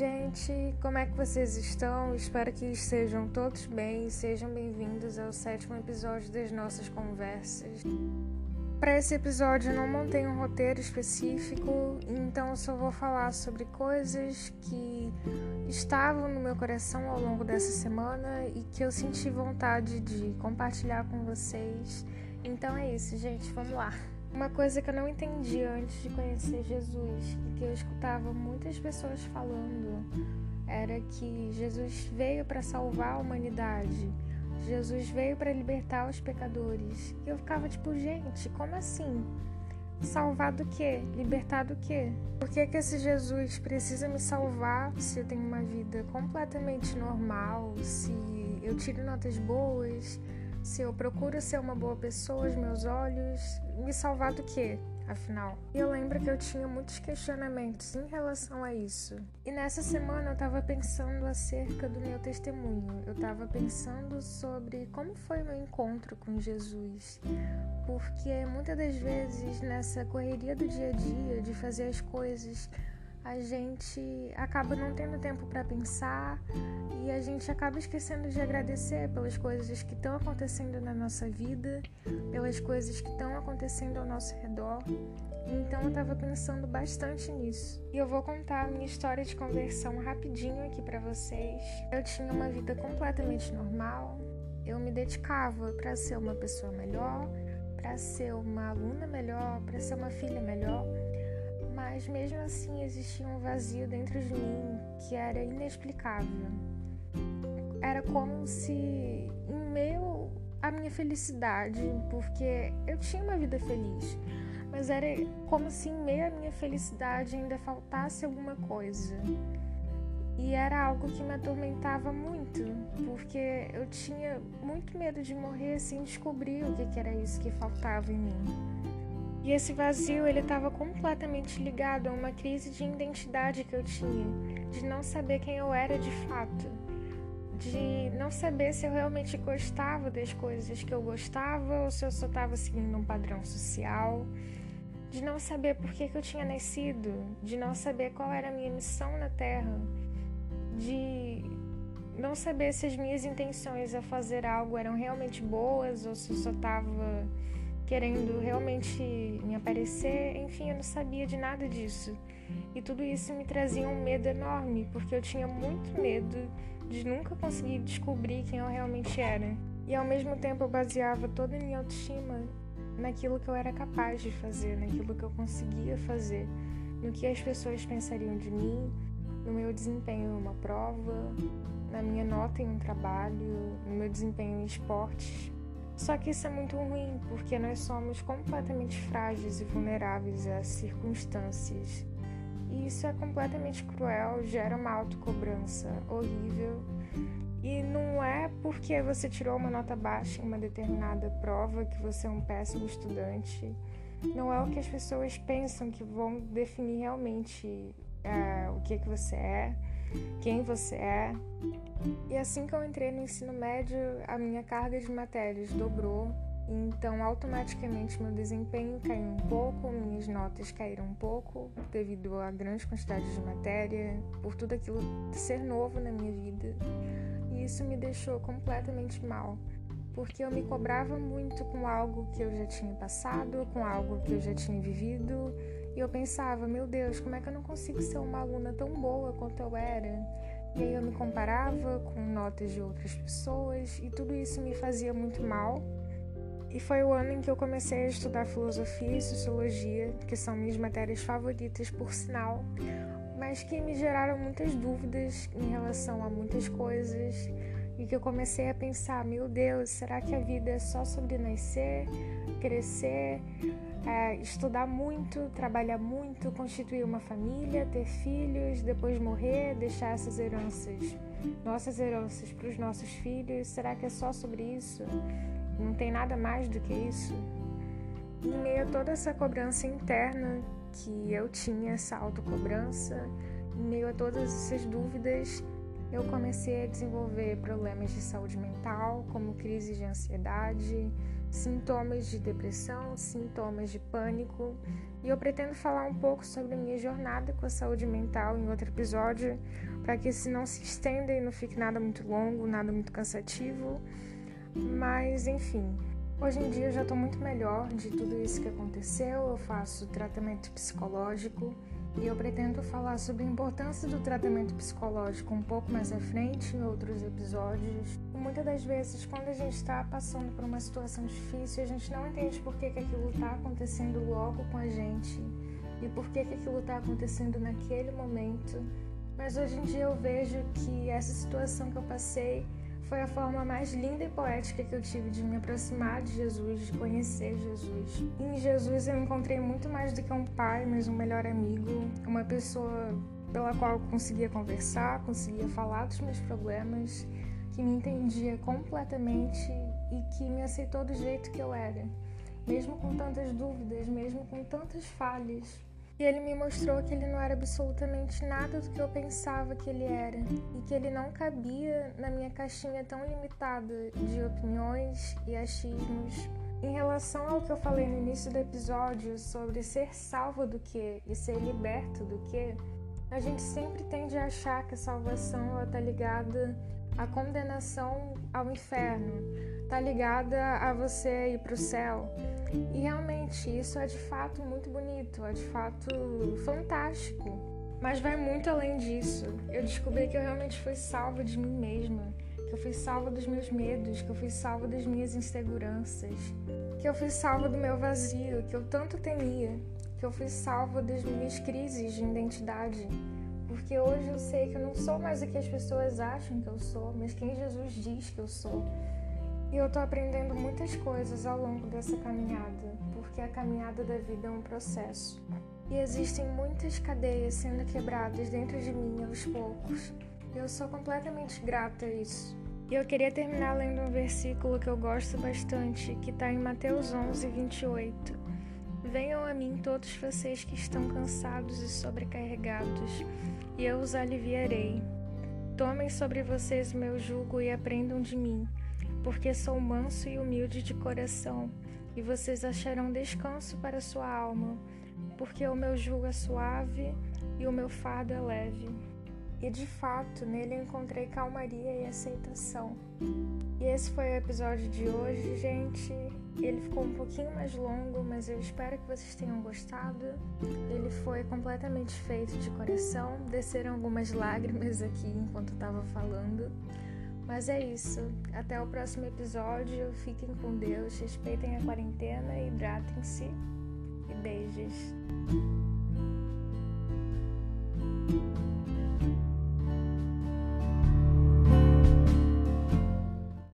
gente! Como é que vocês estão? Espero que estejam todos bem e sejam bem-vindos ao sétimo episódio das nossas conversas. Para esse episódio, eu não montei um roteiro específico, então eu só vou falar sobre coisas que estavam no meu coração ao longo dessa semana e que eu senti vontade de compartilhar com vocês. Então é isso, gente, vamos lá! Uma coisa que eu não entendi antes de conhecer Jesus e que eu escutava muitas pessoas falando era que Jesus veio para salvar a humanidade. Jesus veio para libertar os pecadores. E eu ficava tipo, gente, como assim? Salvar do quê? Libertar do quê? Por que, que esse Jesus precisa me salvar se eu tenho uma vida completamente normal, se eu tiro notas boas, se eu procuro ser uma boa pessoa aos meus olhos, me salvar do quê? Afinal, e eu lembro que eu tinha muitos questionamentos em relação a isso. E nessa semana eu estava pensando acerca do meu testemunho. Eu estava pensando sobre como foi o meu encontro com Jesus. Porque muitas das vezes nessa correria do dia a dia, de fazer as coisas a gente acaba não tendo tempo para pensar e a gente acaba esquecendo de agradecer pelas coisas que estão acontecendo na nossa vida, pelas coisas que estão acontecendo ao nosso redor. Então eu estava pensando bastante nisso. E eu vou contar a minha história de conversão rapidinho aqui para vocês. Eu tinha uma vida completamente normal. Eu me dedicava para ser uma pessoa melhor, para ser uma aluna melhor, para ser uma filha melhor mas mesmo assim existia um vazio dentro de mim que era inexplicável. Era como se, em meio à minha felicidade, porque eu tinha uma vida feliz, mas era como se em meio à minha felicidade ainda faltasse alguma coisa. E era algo que me atormentava muito, porque eu tinha muito medo de morrer sem descobrir o que era isso que faltava em mim. E esse vazio ele estava completamente ligado a uma crise de identidade que eu tinha, de não saber quem eu era de fato, de não saber se eu realmente gostava das coisas que eu gostava ou se eu só estava seguindo um padrão social, de não saber por que, que eu tinha nascido, de não saber qual era a minha missão na Terra, de não saber se as minhas intenções a fazer algo eram realmente boas ou se eu só estava querendo realmente me aparecer, enfim, eu não sabia de nada disso. E tudo isso me trazia um medo enorme, porque eu tinha muito medo de nunca conseguir descobrir quem eu realmente era. E ao mesmo tempo eu baseava toda a minha autoestima naquilo que eu era capaz de fazer, naquilo que eu conseguia fazer, no que as pessoas pensariam de mim, no meu desempenho em uma prova, na minha nota em um trabalho, no meu desempenho em esportes. Só que isso é muito ruim, porque nós somos completamente frágeis e vulneráveis às circunstâncias. E isso é completamente cruel, gera uma autocobrança horrível. E não é porque você tirou uma nota baixa em uma determinada prova que você é um péssimo estudante. Não é o que as pessoas pensam que vão definir realmente é, o que, que você é quem você é. E assim que eu entrei no ensino médio, a minha carga de matérias dobrou, então automaticamente meu desempenho caiu um pouco, minhas notas caíram um pouco devido à grande quantidade de matéria, por tudo aquilo ser novo na minha vida. E isso me deixou completamente mal, porque eu me cobrava muito com algo que eu já tinha passado, com algo que eu já tinha vivido e eu pensava, meu Deus, como é que eu não consigo ser uma aluna tão boa quanto eu era? E aí eu me comparava com notas de outras pessoas e tudo isso me fazia muito mal. E foi o ano em que eu comecei a estudar filosofia e sociologia, que são minhas matérias favoritas, por sinal, mas que me geraram muitas dúvidas em relação a muitas coisas e que eu comecei a pensar: meu Deus, será que a vida é só sobre nascer, crescer, é, estudar muito, trabalhar muito, constituir uma família, ter filhos, depois morrer, deixar essas heranças, nossas heranças para os nossos filhos? Será que é só sobre isso? Não tem nada mais do que isso? Em meio a toda essa cobrança interna que eu tinha, essa autocobrança, em meio a todas essas dúvidas, eu comecei a desenvolver problemas de saúde mental, como crise de ansiedade, sintomas de depressão, sintomas de pânico, e eu pretendo falar um pouco sobre a minha jornada com a saúde mental em outro episódio, para que esse não se estenda e não fique nada muito longo, nada muito cansativo. Mas, enfim, hoje em dia eu já estou muito melhor de tudo isso que aconteceu. Eu faço tratamento psicológico e eu pretendo falar sobre a importância do tratamento psicológico um pouco mais à frente em outros episódios. Muitas das vezes, quando a gente está passando por uma situação difícil, a gente não entende por que, que aquilo está acontecendo logo com a gente e por que, que aquilo está acontecendo naquele momento. Mas hoje em dia eu vejo que essa situação que eu passei foi a forma mais linda e poética que eu tive de me aproximar de Jesus, de conhecer Jesus. E em Jesus eu encontrei muito mais do que um pai, mas um melhor amigo, uma pessoa pela qual eu conseguia conversar, conseguia falar dos meus problemas, que me entendia completamente e que me aceitou do jeito que eu era, mesmo com tantas dúvidas, mesmo com tantas falhas. E ele me mostrou que ele não era absolutamente nada do que eu pensava que ele era e que ele não cabia na minha caixinha tão limitada de opiniões e achismos. Em relação ao que eu falei no início do episódio sobre ser salvo do que e ser liberto do que, a gente sempre tende a achar que a salvação está ligada à condenação ao inferno, está ligada a você ir para o céu. E realmente isso é de fato muito bonito, é de fato fantástico. Mas vai muito além disso. Eu descobri que eu realmente fui salva de mim mesma, que eu fui salva dos meus medos, que eu fui salva das minhas inseguranças, que eu fui salva do meu vazio, que eu tanto temia, que eu fui salva das minhas crises de identidade. Porque hoje eu sei que eu não sou mais o que as pessoas acham que eu sou, mas quem Jesus diz que eu sou. E eu tô aprendendo muitas coisas ao longo dessa caminhada, porque a caminhada da vida é um processo. E existem muitas cadeias sendo quebradas dentro de mim aos poucos. Eu sou completamente grata a isso. E eu queria terminar lendo um versículo que eu gosto bastante, que está em Mateus 11, 28. Venham a mim todos vocês que estão cansados e sobrecarregados, e eu os aliviarei. Tomem sobre vocês o meu jugo e aprendam de mim porque sou manso e humilde de coração, e vocês acharão descanso para sua alma, porque o meu jugo é suave e o meu fardo é leve. E de fato, nele encontrei calmaria e aceitação. Esse foi o episódio de hoje, gente. Ele ficou um pouquinho mais longo, mas eu espero que vocês tenham gostado. Ele foi completamente feito de coração. Desceram algumas lágrimas aqui enquanto estava falando. Mas é isso. Até o próximo episódio. Fiquem com Deus, respeitem a quarentena, hidratem-se e beijos.